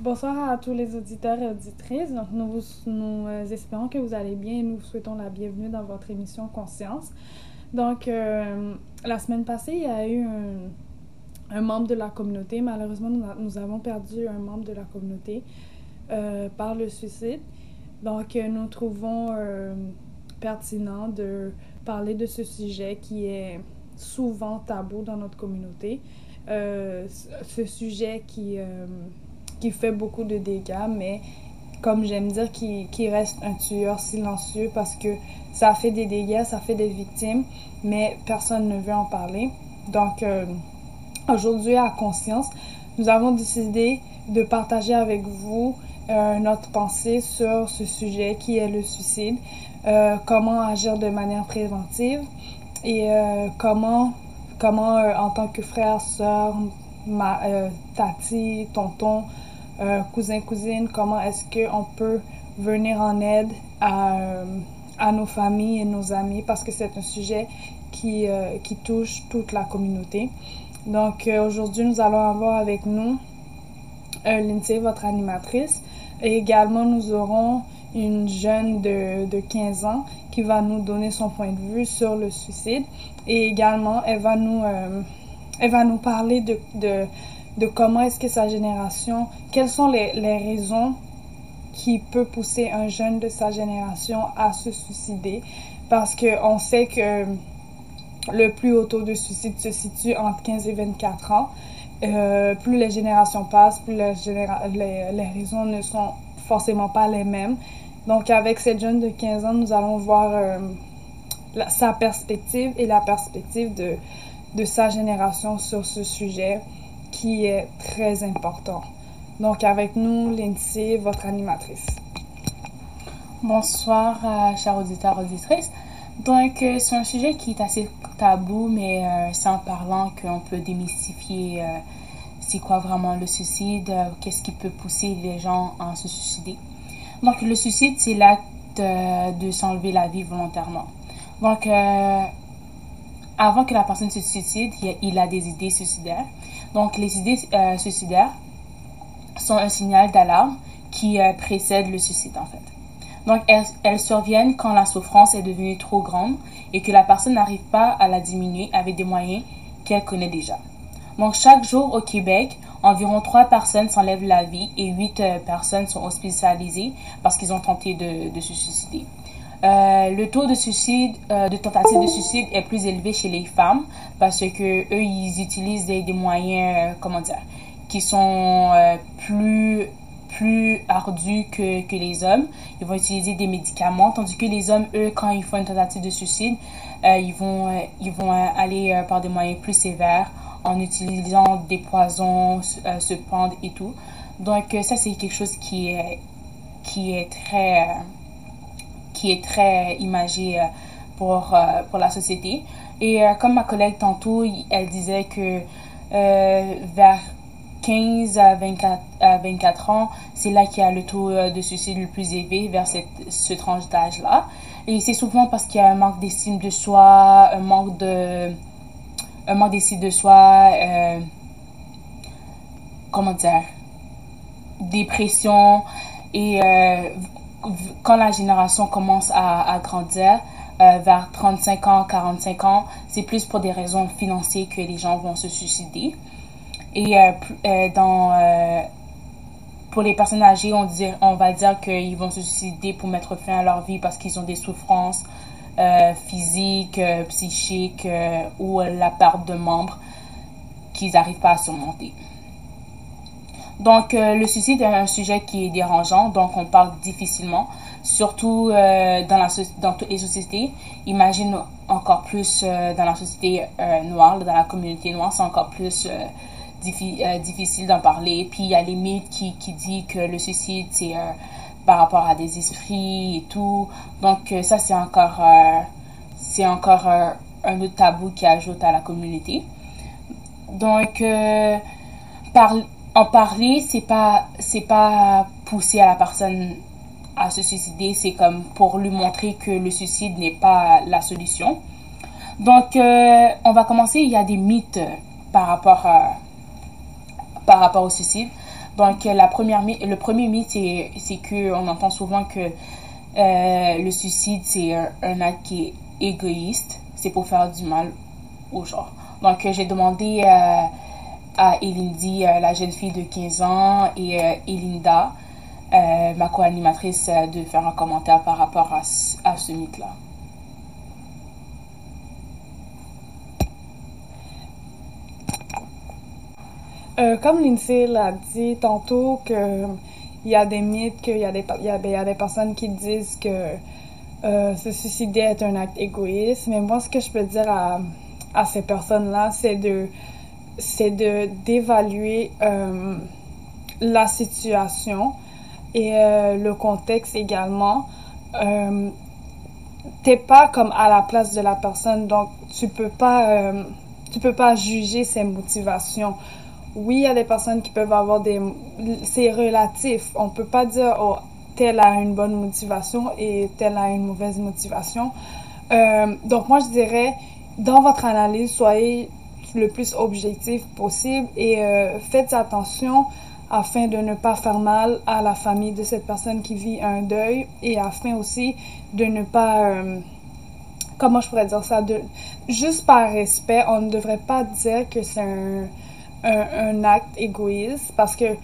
Bonsoir à tous les auditeurs et auditrices. Nous, euh, espérons que vous allez bien et nous souhaitons la bienvenue dans votre émission Conscience. Donc, euh, la semaine passée, il y a eu un, membre de la communauté. Malheureusement, nous, avons perdu un membre de la communauté euh, par le suicide. Donc, nous trouvons pertinent de parler de ce sujet qui est souvent tabou dans notre communauté. ce sujet qui qui fait beaucoup de dégâts, mais comme j'aime dire, qui, qui, reste un tueur silencieux parce que ça fait des dégâts, ça fait des victimes, mais personne ne veut en parler. Donc, euh, aujourd'hui, à Conscience, nous avons décidé de partager avec vous euh, notre pensée sur ce sujet qui est le suicide, euh, comment agir de manière préventive et comment, comment en tant que frère, soeur, ma, tati, tonton, euh, cousins, cousines, comment est-ce qu'on peut venir en aide à, euh, à, nos familles et nos amis? Parce que c'est un sujet qui, euh, qui touche toute la communauté. Donc aujourd'hui, nous allons avoir avec nous Lindsay, votre animatrice, et également nous aurons une jeune de, de 15 ans qui va nous donner son point de vue sur le suicide. Et également elle va nous, elle va nous parler de de comment est-ce que sa génération, quelles sont les, les raisons qui peuvent pousser un jeune de sa génération à se suicider. Parce qu'on sait que le plus haut taux de suicide se situe entre 15 et 24 ans. Euh, plus les générations passent, plus les, les, les, raisons ne sont forcément pas les mêmes. Donc avec cette jeune de 15 ans, nous allons voir euh, sa perspective et la perspective de, de sa génération sur ce sujet qui est très important. Donc avec nous, Lindsay, votre animatrice. Bonsoir, euh, chers auditeurs, auditrices. Donc, euh, c'est un sujet qui est assez tabou, mais euh, c'est en parlant qu'on peut démystifier c'est quoi vraiment le suicide, qu'est-ce qui peut pousser les gens à se suicider. Donc, le suicide, c'est l'acte de s'enlever la vie volontairement. Donc, avant que la personne se suicide, il a des idées suicidaires. Donc, les idées euh, suicidaires sont un signal d'alarme qui euh, précède le suicide, en fait. Donc, elles, surviennent quand la souffrance est devenue trop grande et que la personne n'arrive pas à la diminuer avec des moyens qu'elle connaît déjà. Donc, chaque jour au Québec, environ 3 personnes s'enlèvent la vie et 8 euh, personnes sont hospitalisées parce qu'ils ont tenté de, de se suicider. Euh, le taux de suicide, euh, de tentative de suicide est plus élevé chez les femmes parce que eux, ils utilisent des, des moyens, euh, comment dire, qui sont plus plus ardus que, que, les hommes. Ils vont utiliser des médicaments, tandis que les hommes, eux, quand ils font une tentative de suicide, ils vont, ils vont aller par des moyens plus sévères en utilisant des poisons, se pendre et tout. Donc ça, c'est quelque chose qui est, qui est très qui est très imagé euh, pour, euh, pour la société. Et euh, comme ma collègue tantôt, elle disait que vers 15 à 24, à 24 ans, c'est là qu'il y a le taux de suicide le plus élevé vers cette, ce tranche d'âge-là. Et c'est souvent parce qu'il y a un manque d'estime de soi, un manque de un manque d'estime de soi, comment dire, dépression et quand la génération commence à, grandir, euh, vers 35 ans, 45 ans, c'est plus pour des raisons financières que les gens vont se suicider. Et euh, euh, dans, pour les personnes âgées, on, dit, on va dire qu'ils vont se suicider pour mettre fin à leur vie parce qu'ils ont des souffrances physiques, psychiques ou la perte de membres qu'ils n'arrivent pas à surmonter. Donc, euh, le suicide est un sujet qui est dérangeant, donc on parle difficilement, surtout euh, dans, la, dans toutes les sociétés. Imagine encore plus euh, dans la société noire, dans la communauté noire, c'est encore plus difficile d'en parler. Puis il y a les mythes qui, qui disent que le suicide, c'est par rapport à des esprits et tout. Donc, ça, c'est encore, c'est encore un autre tabou qui ajoute à la communauté. Donc, parler en parler, c'est pas, c'est pas pousser à la personne à se suicider, c'est comme pour lui montrer que le suicide n'est pas la solution. Donc, euh, on va commencer. Il y a des mythes par rapport, à, par rapport au suicide. Donc, la première, le premier mythe, c'est qu'on entend souvent que euh, le suicide, c'est un, acte qui est égoïste. C'est pour faire du mal aux gens. Donc, j'ai demandé à Elindi, la jeune fille de 15 ans, et Elinda, ma co-animatrice, de faire un commentaire par rapport à, à ce mythe-là. Euh, comme Lindsay l'a dit tantôt, que il y a des mythes, qu'il y, y, a, des personnes qui disent que euh, se suicider est un acte égoïste. Mais moi, ce que je peux dire à, à ces personnes-là, c'est de c'est de d'évaluer euh, la situation et le contexte également. T'es pas comme à la place de la personne, donc tu peux pas tu peux pas juger ses motivations oui, il y a des personnes qui peuvent avoir des... C'est relatif. On peut pas dire, oh, telle a une bonne motivation et telle a une mauvaise motivation. Euh, donc, moi, je dirais, dans votre analyse, soyez le plus objectif possible et euh, faites attention afin de ne pas faire mal à la famille de cette personne qui vit un deuil et afin aussi de ne pas... Euh, comment je pourrais dire ça? De, juste par respect, on ne devrait pas dire que c'est un un, acte égoïste parce que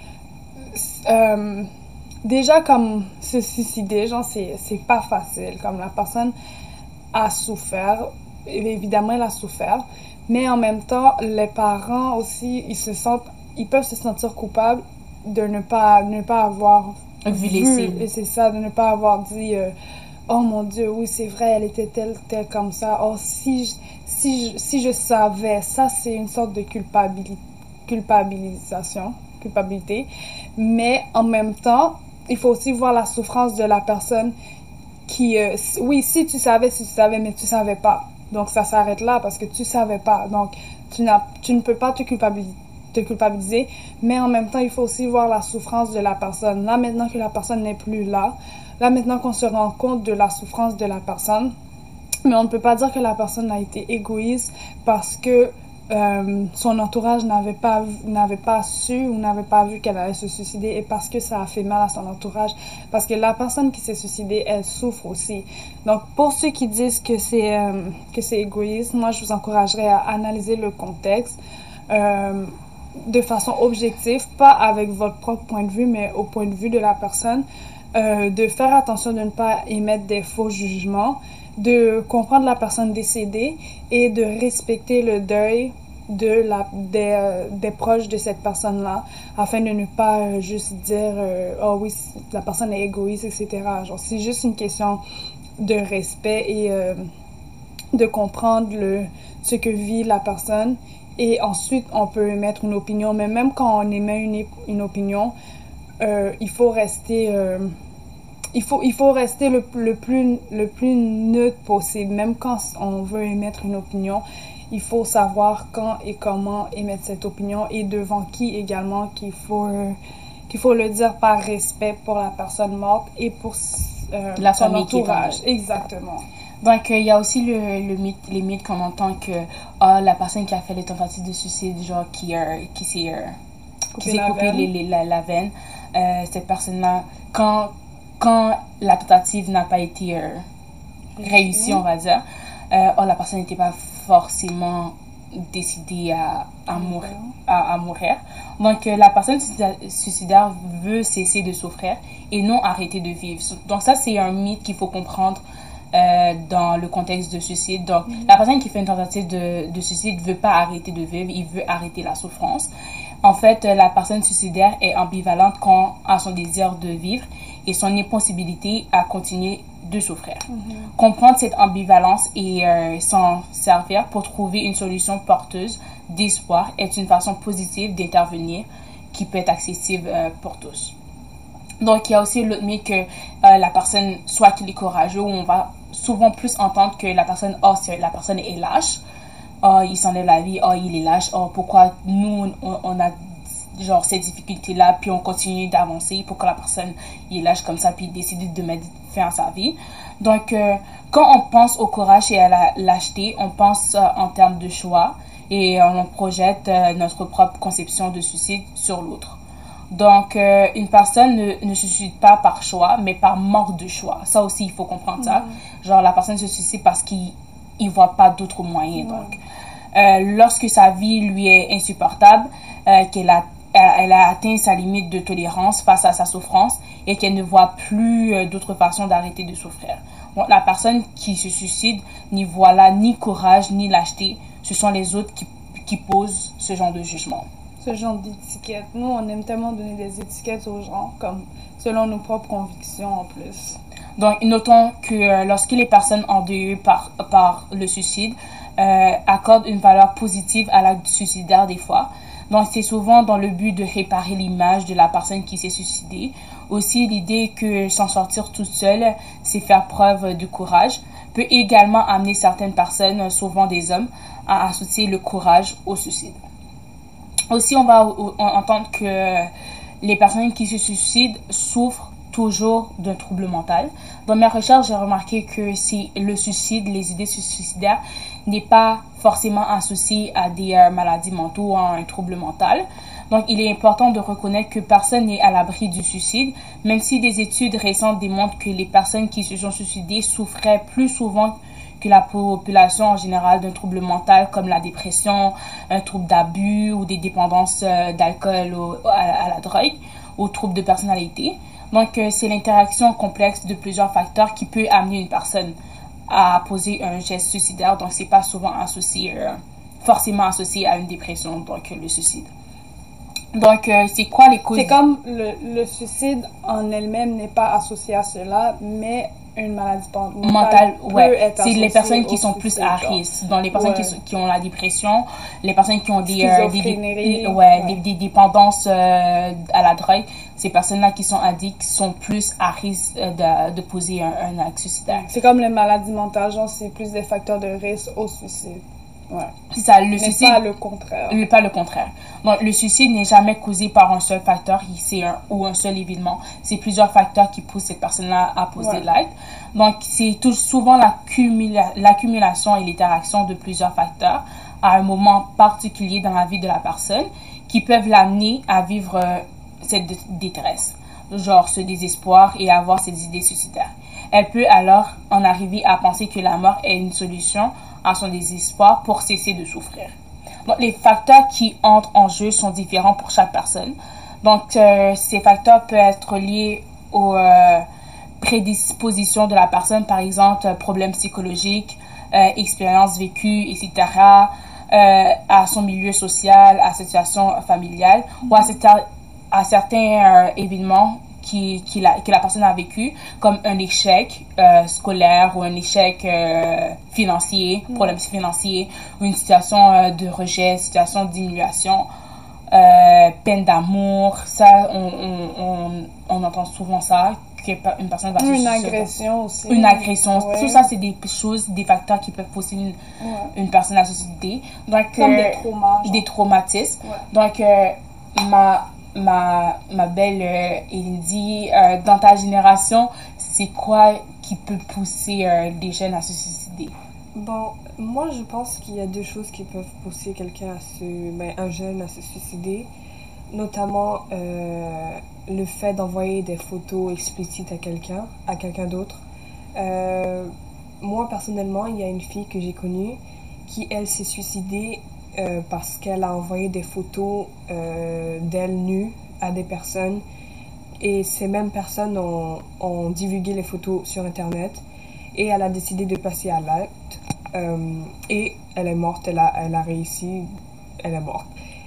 euh, déjà comme se suicider, genre c'est, c'est pas facile. Comme la personne a souffert, évidemment elle a souffert, mais en même temps les parents aussi ils se sentent, ils peuvent se sentir coupables de ne pas, ne pas avoir vu, les Et c'est ça, de ne pas avoir dit euh, oh mon Dieu, oui c'est vrai, elle était telle, telle comme ça. Oh si je, si je, si je savais, ça c'est une sorte de culpabilité culpabilisation, culpabilité, mais en même temps, il faut aussi voir la souffrance de la personne qui, euh, oui, si tu savais, si tu savais, mais tu savais pas. Donc ça s'arrête là parce que tu savais pas. Donc tu, tu ne peux pas te culpabiliser, mais en même temps, il faut aussi voir la souffrance de la personne. Là, maintenant que la personne n'est plus là, là, maintenant qu'on se rend compte de la souffrance de la personne, mais on ne peut pas dire que la personne a été égoïste parce que euh, son entourage n'avait pas, n'avait pas su ou n'avait pas vu qu'elle allait se suicider et parce que ça a fait mal à son entourage. Parce que la personne qui s'est suicidée, elle souffre aussi. Donc, pour ceux qui disent que c'est, euh, que c'est égoïste, moi, je vous encouragerais à analyser le contexte euh, de façon objective, pas avec votre propre point de vue, mais au point de vue de la personne. de faire attention de ne pas émettre des faux jugements de comprendre la personne décédée et de respecter le deuil de la, des, euh, des proches de cette personne-là afin de ne pas euh, juste dire oh oui la personne est égoïste etc genre c'est juste une question de respect et de comprendre le ce que vit la personne. Et ensuite on peut émettre une opinion. Mais même quand on émet une, une opinion il faut rester il faut, il faut rester le, le, plus, le plus neutre possible. Même quand on veut émettre une opinion, il faut savoir quand et comment émettre cette opinion et devant qui également qu'il faut, qu'il faut le dire par respect pour la personne morte et pour euh, la son entourage. Exactement. Donc, euh, il y a aussi le, le mythe, les mythes qu'on entend que ah, la personne qui a fait les tentatives de suicide, genre qui, euh, qui s'est qui coupé les, les, la, la, veine, cette personne-là, quand quand la tentative n'a pas été euh, réussie, on va dire, euh, oh, la personne n'était pas forcément décidée à, à, mourir, à, mourir. Donc, euh, la personne suicidaire veut cesser de souffrir et non arrêter de vivre. Donc, ça, c'est un mythe qu'il faut comprendre dans le contexte de suicide. Donc, mm-hmm. la personne qui fait une tentative de, de suicide ne veut pas arrêter de vivre, il veut arrêter la souffrance. En fait, la personne suicidaire est ambivalente quant à son désir de vivre et son impossibilité à continuer de souffrir. Mhm. Comprendre cette ambivalence et euh, s'en servir pour trouver une solution porteuse d'espoir est une façon positive d'intervenir qui peut être accessible euh, pour tous. Donc, il y a aussi l'autre mythe que euh, la personne, soit qu'il est courageux, ou on va souvent plus entendre que la personne, oh, la personne est lâche, oh, il s'enlève la vie, oh, il est lâche, oh, pourquoi nous, on a genre ces difficultés là puis on continue d'avancer pour que la personne il lâche comme ça puis décide de mettre fin à sa vie. Donc euh, quand on pense au courage et à la lâcheté on pense euh, en termes de choix et on projette euh, notre propre conception de suicide sur l'autre. Donc, euh, une personne ne, ne se suicide pas par choix, mais par manque de choix. Ça aussi, il faut comprendre ça. Genre, la personne se suicide parce qu'il ne voit pas d'autres moyens. Donc, euh, lorsque sa vie lui est insupportable, euh, qu'elle a, elle a atteint sa limite de tolérance face à sa souffrance et qu'elle ne voit plus euh, d'autre façon d'arrêter de souffrir. La personne qui se suicide n'y voit là ni courage ni lâcheté. Ce sont les autres qui, qui posent ce genre de jugement. Ce genre d'étiquette. Nous, on aime tellement donner des étiquettes aux gens, comme selon nos propres convictions en plus. Donc, notons que euh, lorsque les personnes endeuillées par, le suicide euh, accordent une valeur positive à l'acte suicidaire des fois, donc c'est souvent dans le but de réparer l'image de la personne qui s'est suicidée. Aussi, l'idée que s'en sortir toute seule, c'est faire preuve de courage, peut également amener certaines personnes, souvent des hommes, à associer le courage au suicide. Aussi, on va entendre que les personnes qui se suicident souffrent toujours d'un trouble mental. Dans mes recherches, j'ai remarqué que c'est le suicide, les idées suicidaires, n'est pas forcément associé à des euh, maladies mentaux ou à un trouble mental. Donc, il est important de reconnaître que personne n'est à l'abri du suicide, même si des études récentes démontrent que les personnes qui se sont suicidées souffraient plus souvent que la population en général d'un trouble mental comme la dépression, un trouble d'abus ou des dépendances euh, d'alcool ou à, à la drogue ou troubles de personnalité. Donc, c'est l'interaction complexe de plusieurs facteurs qui peut amener une personne à poser un geste suicidaire. Donc, c'est pas souvent associé, euh, forcément associé à une dépression, donc euh, le suicide. Donc, euh, c'est quoi les causes? C'est comme le, le suicide en elle-même n'est pas associé à cela, mais une maladie mentale, ouais. C'est les personnes qui sont plus à risque. Donc, les personnes qui, Ouais. qui ont la dépression, les personnes qui ont des, euh, des, ouais, ouais. Des, des dépendances euh, à la drogue, ces personnes-là qui sont addictes sont plus à risque de, de poser un, un acte suicidaire. C'est comme les maladies mentales, genre c'est plus des facteurs de risque au suicide. Ouais. Ça, le Mais suicide. pas le contraire. Le- pas le contraire. Donc, le suicide n'est jamais causé par un seul facteur un, ou un seul événement. C'est plusieurs facteurs qui poussent cette personne-là à poser Ouais. l'acte. Donc, c'est tout souvent l'accumula- l'accumulation et l'interaction de plusieurs facteurs à un moment particulier dans la vie de la personne qui peuvent l'amener à vivre euh, cette dé- détresse, genre ce désespoir et avoir ces idées suicidaires. Elle peut alors en arriver à penser que la mort est une solution à son désespoir pour cesser de souffrir. Donc, les facteurs qui entrent en jeu sont différents pour chaque personne. Donc, euh, ces facteurs peuvent être liés aux euh, prédispositions de la personne, par exemple, euh, problèmes psychologiques, expériences vécues, etc., à son milieu social, à sa situation familiale, ou à, certain- à certains événements qui, qui la, que la personne a vécu, comme un échec euh, scolaire ou un échec euh, financier, problème financier, ou une situation euh, de rejet, situation d'humiliation, peine d'amour. Ça, on, on, on, on entend souvent ça, qu'une personne va Une agression aussi. Une agression. Ouais. Tout ça, c'est des choses, des facteurs qui peuvent pousser une, Ouais. une personne à se suicider. Donc, Comme des traumas. genre. des traumatismes. Ouais. Donc, ma, ma, ma belle euh, Elodie, euh, dans ta génération, c'est quoi qui peut pousser euh, les jeunes à se suicider? Bon, moi je pense qu'il y a deux choses qui peuvent pousser quelqu'un à se. Ben, un jeune à se suicider. Notamment euh, le fait d'envoyer des photos explicites à quelqu'un, à quelqu'un d'autre. Euh, moi personnellement, il y a une fille que j'ai connue qui, elle, s'est suicidée euh, parce qu'elle a envoyé des photos euh, d'elle nue à des personnes. Et ces mêmes personnes ont, ont divulgué les photos sur Internet. Et elle a décidé de passer à l'acte. Euh, et elle est morte, elle a, elle a réussi, elle est morte.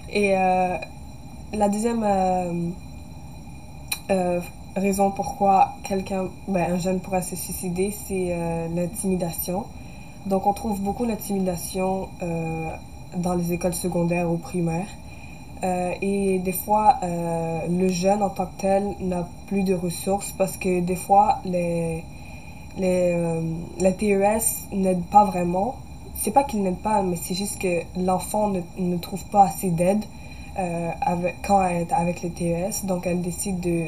Et la deuxième raison pourquoi quelqu'un, ben, un jeune pourrait se suicider, c'est l'intimidation. Donc on trouve beaucoup d'intimidation dans les écoles secondaires ou primaires. Euh, et des fois, euh, le jeune en tant que tel n'a plus de ressources parce que des fois, les, les, euh, les TES n'aident pas vraiment. C'est pas qu'ils n'aident pas, mais c'est juste que l'enfant ne, ne trouve pas assez d'aide quand elle est avec les TES. Donc, elle décide de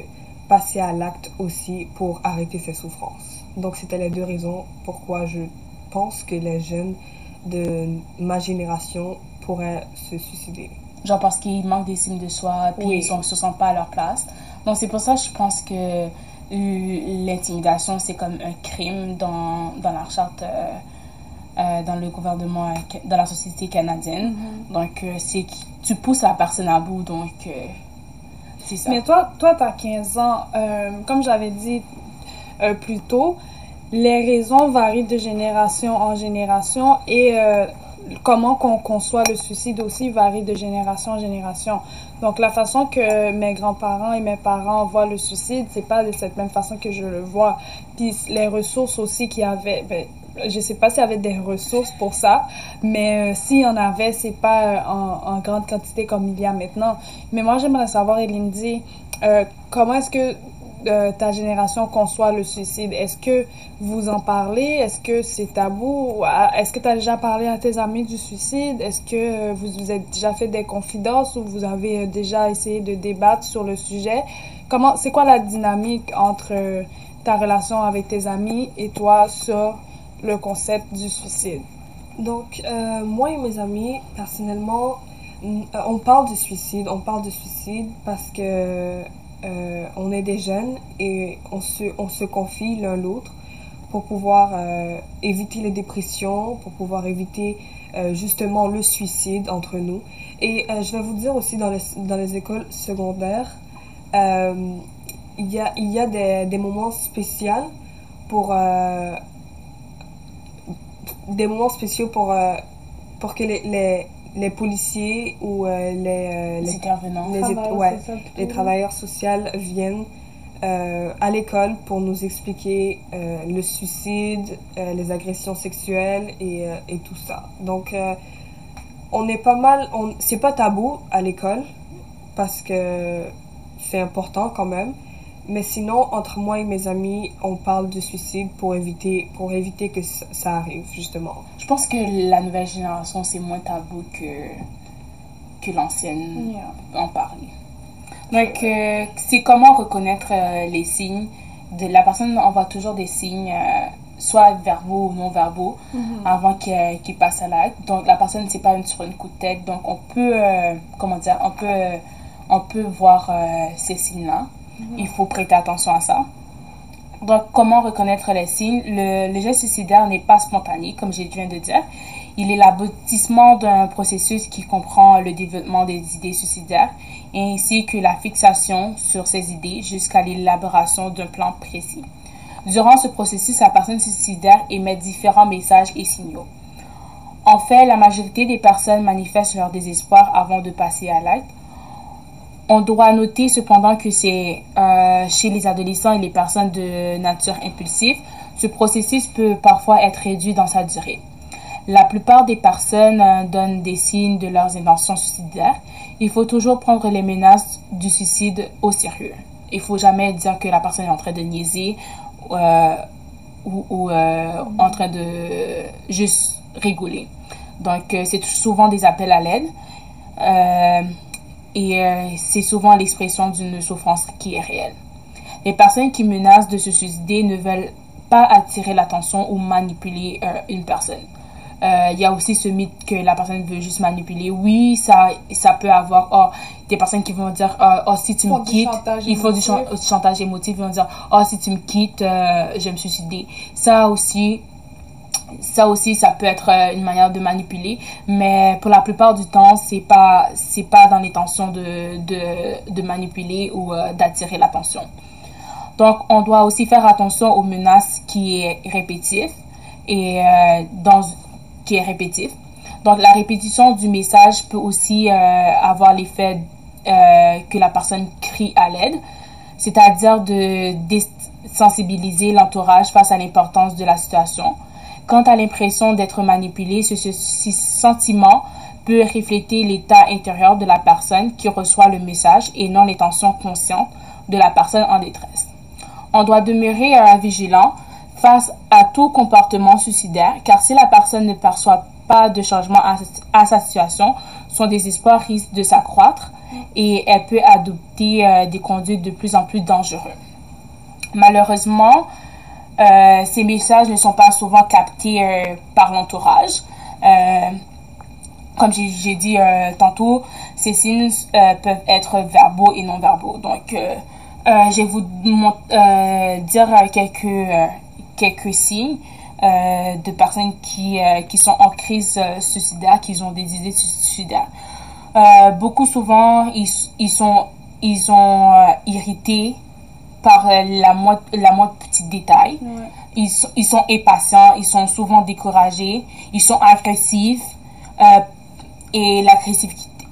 passer à l'acte aussi pour arrêter ses souffrances. Donc, c'était les deux raisons pourquoi je pense que les jeunes de ma génération pourraient se suicider. genre parce qu'ils manquent d'estime de soi, puis Oui. ils ne se sentent pas à leur place. Donc c'est pour ça que je pense que l'intimidation, c'est comme un crime dans, dans la charte, euh, euh, dans le gouvernement, euh, dans la société canadienne. Donc euh, c'est que tu pousses la personne à bout, donc euh, c'est ça. Mais toi, toi, tu as 15 ans. Euh, comme j'avais dit euh, plus tôt, les raisons varient de génération en génération et euh, comment qu'on conçoit le suicide aussi varie de génération en génération. Donc, la façon que mes grands-parents et mes parents voient le suicide, c'est pas de cette même façon que je le vois. Puis, les ressources aussi qu'il y avait, ben, je sais pas s'il y avait des ressources pour ça, mais euh, s'il y en avait, c'est pas euh, en, grande quantité comme il y a maintenant. Mais moi, j'aimerais savoir, Elindy, euh, comment est-ce que ta génération conçoit le suicide? Est-ce que vous en parlez? Est-ce que c'est tabou? Ou, ah, Est-ce que tu as déjà parlé à tes amis du suicide? Est-ce que euh, vous vous êtes déjà fait des confidences ou vous avez euh, déjà essayé de débattre sur le sujet? Comment, c'est quoi la dynamique entre euh, ta relation avec tes amis et toi sur le concept du suicide? Donc, moi et mes amis, personnellement, on parle de suicide. On parle de suicide parce que euh, on est des jeunes et on se, on se confie l'un l'autre pour pouvoir euh, éviter les dépressions, pour pouvoir éviter euh, justement le suicide entre nous. Et je vais vous dire aussi dans les, dans les écoles secondaires, il y a, y a des, des moments spéciaux pour... des moments spéciaux pour, pour que les, les policiers ou euh, les, euh, les les, intervenants. les, Travail ouais, social plutôt. les travailleurs sociaux viennent euh, à l'école pour nous expliquer euh, le suicide, les agressions sexuelles et, et tout ça. Donc, on est pas mal, c'est pas tabou à l'école parce que c'est important quand même. Mais sinon, entre moi et mes amis, on parle de suicide pour éviter, pour éviter que ça, ça arrive, justement. Je pense que la nouvelle génération, c'est moins tabou que, que l'ancienne Yeah. en parler. Donc, euh, c'est comment reconnaître euh, les signes. De la personne envoie toujours des signes, euh, soit verbaux ou non verbaux, avant qu'il qu'il passe à l'acte. Donc, la personne, c'est pas une, sur une coup de tête. Donc, on peut, comment dire, on peut, on peut voir ces signes-là. Il faut prêter attention à ça. Donc, comment reconnaître les signes? Le, geste suicidaire n'est pas spontané, comme je viens de dire. Il est l'aboutissement d'un processus qui comprend le développement des idées suicidaires ainsi que la fixation sur ces idées jusqu'à l'élaboration d'un plan précis. Durant ce processus, la personne suicidaire émet différents messages et signaux. En fait, la majorité des personnes manifestent leur désespoir avant de passer à l'acte. On doit noter cependant que c'est euh, chez les adolescents et les personnes de nature impulsive, ce processus peut parfois être réduit dans sa durée. La plupart des personnes euh, donnent des signes de leurs intentions suicidaires. Il faut toujours prendre les menaces du suicide au sérieux. Il faut jamais dire que la personne est en train de niaiser euh, ou, en train de juste rigoler. Donc, c'est souvent des appels à l'aide. Et euh, c'est souvent l'expression d'une souffrance qui est réelle. Les personnes qui menacent de se suicider ne veulent pas attirer l'attention ou manipuler euh, une personne. Euh, Il y a aussi ce mythe que la personne veut juste manipuler. Oui, ça, ça peut avoir oh, des personnes qui vont dire oh, oh, si tu me quittes, il faut du chantage émotif. Ils vont dire oh, si tu me quittes, je vais me suicider. Ça aussi, ça aussi, ça peut être euh, une manière de manipuler, mais pour la plupart du temps, c'est pas, c'est pas dans l'intention de, de, de manipuler ou euh, d'attirer l'attention. Donc, on doit aussi faire attention aux menaces qui est répétitif et euh, dans, qui est répétitif. Donc, la répétition du message peut aussi avoir l'effet que la personne crie à l'aide, c'est-à-dire de désensibiliser l'entourage face à l'importance de la situation. Quant à l'impression d'être manipulé, ce, sentiment peut refléter l'état intérieur de la personne qui reçoit le message et non l'intention consciente de la personne en détresse. On doit demeurer euh, vigilant face à tout comportement suicidaire, car si la personne ne perçoit pas de changement à, à sa situation, son désespoir risque de s'accroître et elle peut adopter euh, des conduites de plus en plus dangereuses. Malheureusement, euh, ces messages ne sont pas souvent captés euh, par l'entourage. Euh, comme j'ai dit tantôt, ces signes peuvent être verbaux et non verbaux. Donc, je vais vous dire quelques, quelques signes. de personnes qui, qui sont en crise suicidaire, qui ont des idées suicidaires. beaucoup souvent, ils, ils sont ils sont irrités par la moindre, la moindre petit détail. Ils, ils, sont impatients, ils sont souvent découragés, ils sont agressifs euh, et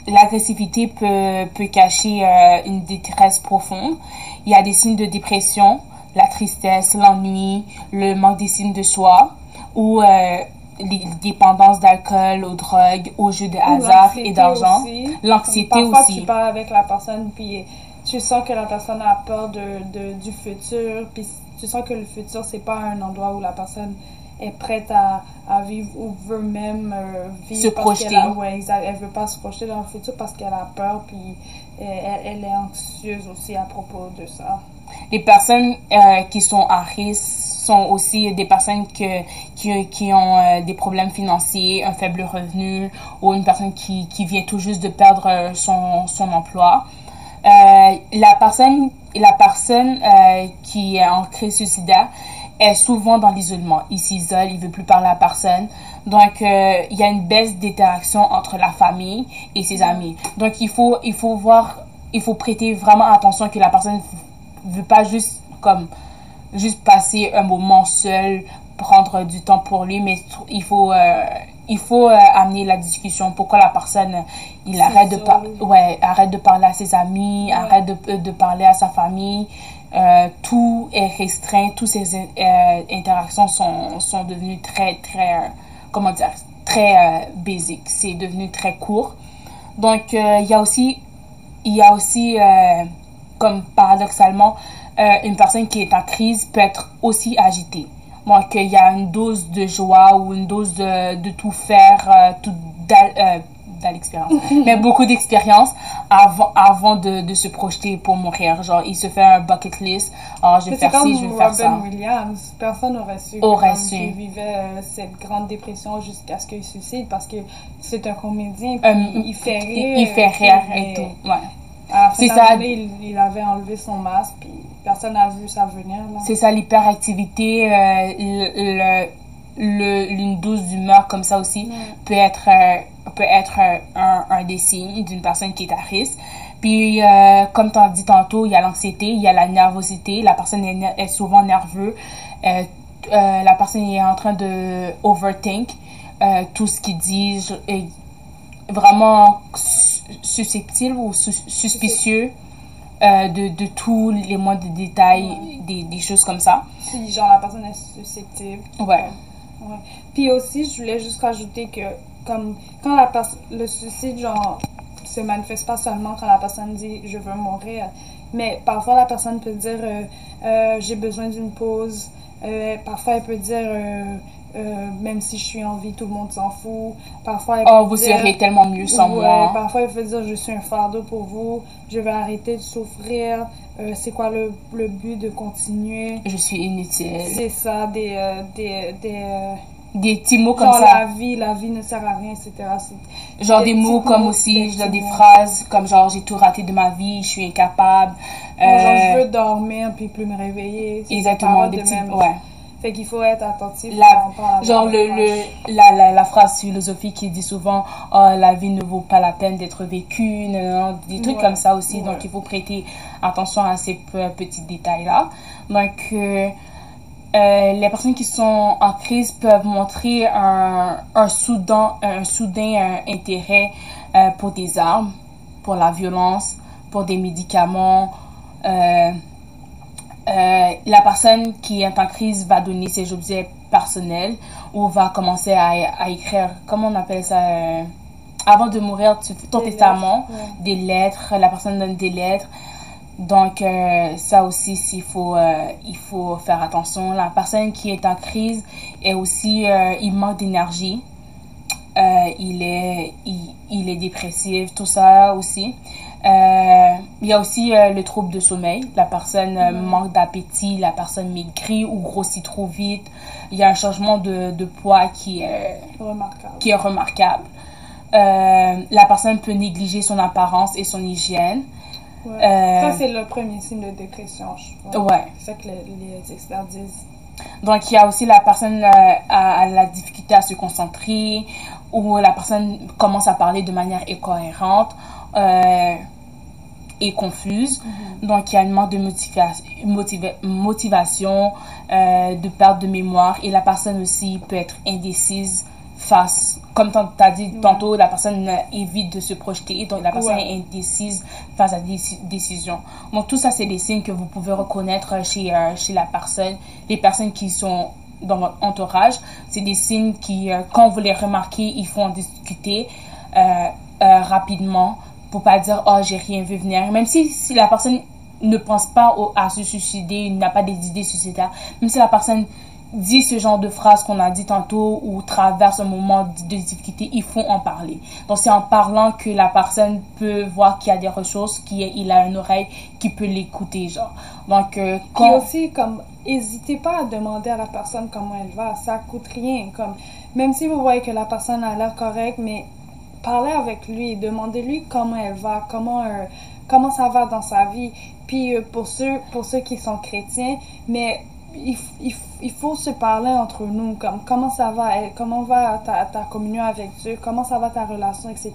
l'agressivité peut, peut cacher euh, une détresse profonde. Il y a des signes de dépression, la tristesse, l'ennui, le manque d'estime de soi ou euh, les dépendances d'alcool, aux drogues, aux jeux de hasard et d'argent. L'anxiété aussi. Parfois, tu parles avec la personne puis tu sens que la personne a peur de, de, du futur, puis tu sens que le futur, c'est pas un endroit où la personne est prête à, à vivre ou veut même euh, vivre. Se projeter. ouais, elle veut pas se projeter dans le futur parce qu'elle a peur, puis elle, elle, est anxieuse aussi à propos de ça. Les personnes euh, qui sont à risque sont aussi des personnes que, qui, qui ont euh, des problèmes financiers, un faible revenu ou une personne qui, qui vient tout juste de perdre son, son emploi. Euh, la personne, la personne euh, qui est en crise suicidaire est souvent dans l'isolement. Il s'isole, il veut plus parler à personne. Donc, euh, il y a une baisse d'interaction entre la famille et ses amis. Donc, il faut, il faut voir, il faut prêter vraiment attention que la personne veut pas juste comme juste passer un moment seul, prendre du temps pour lui, mais il faut il faut euh, amener la discussion. Pourquoi la personne, il arrête de, ouais, arrête de parler à ses amis, arrête de, de, parler à sa famille. Euh, tout est restreint, toutes ces euh, interactions sont, sont devenues très, très, comment dire, très basiques. C'est devenu très court. Donc, il y a aussi, il y a aussi comme paradoxalement, une personne qui est en crise peut être aussi agitée donc, il y a une dose de joie ou une dose de, de tout faire, euh, tout euh, l'expérience, mais beaucoup d'expérience avant, avant de, de, se projeter pour mourir. Genre, il se fait un bucket list. Alors, je vais faire ci, je vais faire ça. Williams, personne n'aurait su. Aurait su. Il vivait euh, cette grande dépression jusqu'à ce qu'il suicide parce que c'est un comédien. il, fait rire. Il, fait rire et tout. Ouais. C'est ça. Il, il, avait enlevé son masque, puis personne n'a vu ça venir. C'est ça, l'hyperactivité, euh, une dose d'humeur comme ça aussi peut être, euh, peut être un, un, des signes d'une personne qui est à risque. Puis, euh, comme tu as dit tantôt, il y a l'anxiété, il y a la nervosité. La personne est, souvent nerveuse. la personne est en train de overthink tout ce qu'il dit. Est vraiment susceptible ou suspicieux euh, de, de tous les moindres détails, des, des, choses comme ça. Si, genre, la personne est susceptible. Ouais. ouais. Puis aussi, je voulais juste rajouter que, comme, quand la le suicide, genre, se manifeste pas seulement quand la personne dit je veux mourir, mais parfois la personne peut dire euh, euh, j'ai besoin d'une pause. parfois, elle peut dire euh, même si je suis en vie, tout le monde s'en fout. Parfois, oh, vous serez tellement mieux sans moi. Parfois, il faut dire je suis un fardeau pour vous, je vais arrêter de souffrir. Euh, c'est quoi le, le, but de continuer? Je suis inutile. C'est ça, des. Euh, des, des des petits mots comme genre ça. la vie, la vie ne sert à rien, etc. Genre des, mots comme aussi, je des phrases comme genre j'ai tout raté de ma vie, je suis incapable. genre je veux dormir puis plus me réveiller. Exactement, des petits. Ouais. Fait qu'il faut être attentif. La, genre le, le, la, la, la, phrase philosophique qui dit souvent oh, la vie ne vaut pas la peine d'être vécue, des trucs comme ça aussi. Donc il faut prêter attention à ces petits détails-là. Donc euh, euh, les personnes qui sont en crise peuvent montrer un, un soudain, un soudain intérêt euh, pour des armes, pour la violence, pour des médicaments. Euh, la personne qui est en crise va donner ses objets personnels ou va commencer à, à écrire, comment on appelle ça euh, Avant de mourir, tu ton testament, des lettres, la personne donne des lettres. Donc, euh, ça aussi, il faut, il faut faire attention. La personne qui est en crise est aussi, il manque d'énergie. il, est, il, il, est dépressif, tout ça aussi. Euh, il y a aussi euh, le trouble de sommeil. La personne euh, manque d'appétit, la personne maigrit ou grossit trop vite. Il y a un changement de, de poids qui est remarquable. Qui est remarquable. La personne peut négliger son apparence et son hygiène. Ouais. Ça, c'est le premier signe de dépression, je crois. Ouais. C'est ça que les, les experts disent. Donc, il y a aussi la personne a, a la difficulté à se concentrer ou la personne commence à parler de manière incohérente euh, et confuse. Donc, il y a une manque de motiva- motiva- motivation, euh, de perte de mémoire et la personne aussi peut être indécise face, comme tu as dit tantôt, la personne euh, évite de se projeter, donc la personne Ouais. est indécise face à des déci- décisions. Donc, tout ça, c'est des signes que vous pouvez reconnaître chez, euh, chez la personne, les personnes qui sont dans votre entourage. C'est des signes qui, euh, quand vous les remarquez, il faut en discuter euh, rapidement pour pas dire oh j'ai rien vu venir même si, si la personne ne pense pas au- à se suicider n'a pas des idées suicidaires même si la personne dit ce genre de phrases qu'on a dit tantôt ou traverse un moment de difficulté il faut en parler donc c'est en parlant que la personne peut voir qu'il y a des ressources qu'il il a une oreille qui peut l'écouter genre donc euh, aussi, comme, n'hésitez pas à demander à la personne comment elle va. Ça coûte rien. Comme, même si vous voyez que la personne a l'air correcte, mais parlez avec lui, demandez-lui comment elle va, comment, euh, comment ça va dans sa vie. Puis euh, pour, ceux, pour ceux qui sont chrétiens, mais il, il, il faut se parler entre nous, comme comment ça va, eh, comment va ta, ta communion avec Dieu, comment ça va ta relation, etc.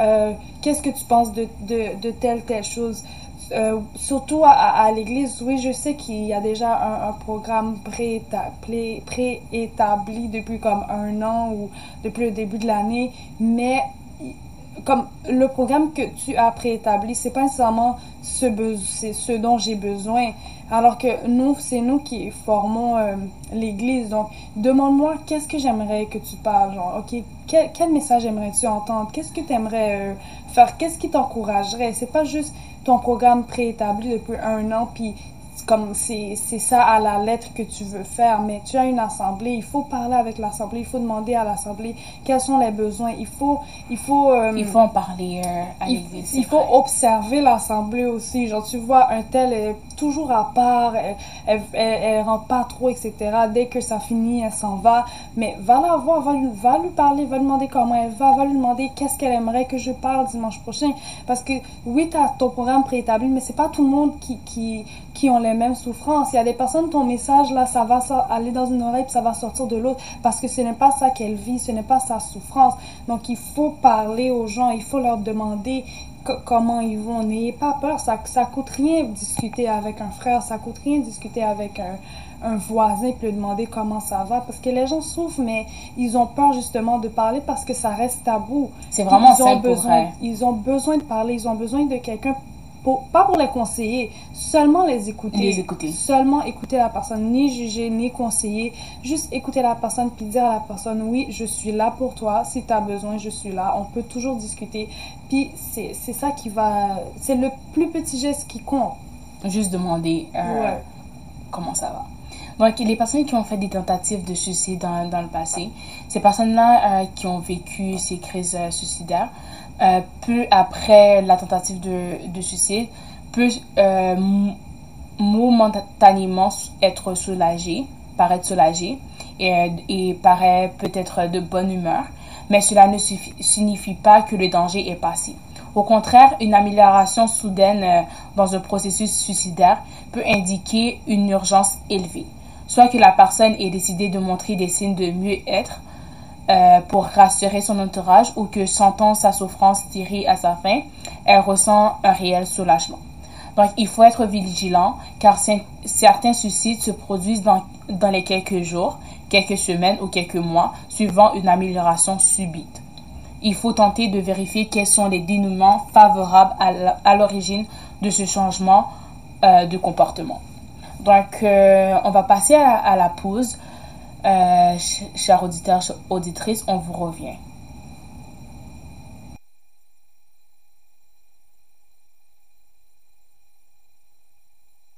Euh, Qu'est-ce que tu penses de, de, de telle, telle chose? Euh, surtout à, l'église, oui, je sais qu'il y a déjà un, programme prééta- pré- préétabli depuis comme un an ou depuis le début de l'année, mais comme le programme que tu as préétabli, c'est pas nécessairement ce, dont j'ai besoin. Alors que nous, c'est nous qui formons euh, l'église. Donc, demande-moi qu'est-ce que j'aimerais que tu parles. Genre, OK, quel, message aimerais-tu entendre? Qu'est-ce que tu aimerais faire? Qu'est-ce qui t'encouragerait? C'est pas juste ton programme préétabli depuis un an, puis comme c'est ça à la lettre que tu veux faire, mais tu as une assemblée, il faut parler avec l'assemblée, il faut demander à l'assemblée quels sont les besoins, il faut il faut euh, il faut en parler euh, à il, il faut observer l'assemblée aussi. Genre, tu vois, un tel toujours à part, elle, elle, elle, rentre pas trop, etc. Dès que ça finit, elle s'en va. Mais va la voir, va lui, parler, va lui demander comment elle va, va lui demander qu'est-ce qu'elle aimerait que je parle dimanche prochain. Parce que oui, tu as ton programme préétabli, mais c'est pas tout le monde qui, qui, qui ont les mêmes souffrances. Il y a des personnes, ton message, là, ça va aller dans une oreille, puis ça va sortir de l'autre, parce que ce n'est pas ça qu'elle vit, ce n'est pas sa souffrance. Donc, il faut parler aux gens, il faut leur demander comment ils vont. N'ayez pas peur, ça, ça coûte rien discuter avec un frère, ça coûte rien discuter avec un, un voisin puis lui demander comment ça va, parce que les gens souffrent, mais ils ont peur justement de parler parce que ça reste tabou. c'est vraiment ils ont simple pour besoin. Ils ont besoin de parler, ils ont besoin de quelqu'un, pour, pas pour les conseiller, seulement les écouter. Les écouter. Seulement écouter la personne, ni juger, ni conseiller. Juste écouter la personne, puis dire à la personne, oui, je suis là pour toi. Si tu as besoin, je suis là. On peut toujours discuter. Puis c'est ça qui va... C'est le plus petit geste qui compte. juste demander euh, Ouais. comment ça va. Donc, les personnes qui ont fait des tentatives de suicide dans, dans le passé, ces personnes-là euh, qui ont vécu ces crises euh, suicidaires, euh, peu après la tentative de, de suicide, peut euh, momentanément être soulagé, paraître soulagé et, euh, et paraît peut-être de bonne humeur, mais cela ne signifie pas que le danger est passé. Au contraire, une amélioration soudaine dans un processus suicidaire peut indiquer une urgence élevée. Soit que la personne ait décidé de montrer des signes de mieux-être euh, pour rassurer son entourage ou que sentant sa souffrance tirer à sa fin, elle ressent un réel soulagement. Donc, il faut être vigilant car cer- certains suicides se produisent dans, dans les quelques jours, quelques semaines ou quelques mois, suivant une amélioration subite. Il faut tenter de vérifier quels sont les dénouements favorables à l'origine de ce changement euh, de comportement. Donc, euh, on va passer à, à la pause. Euh, ch- chers auditeurs, chères auditrices, on vous revient.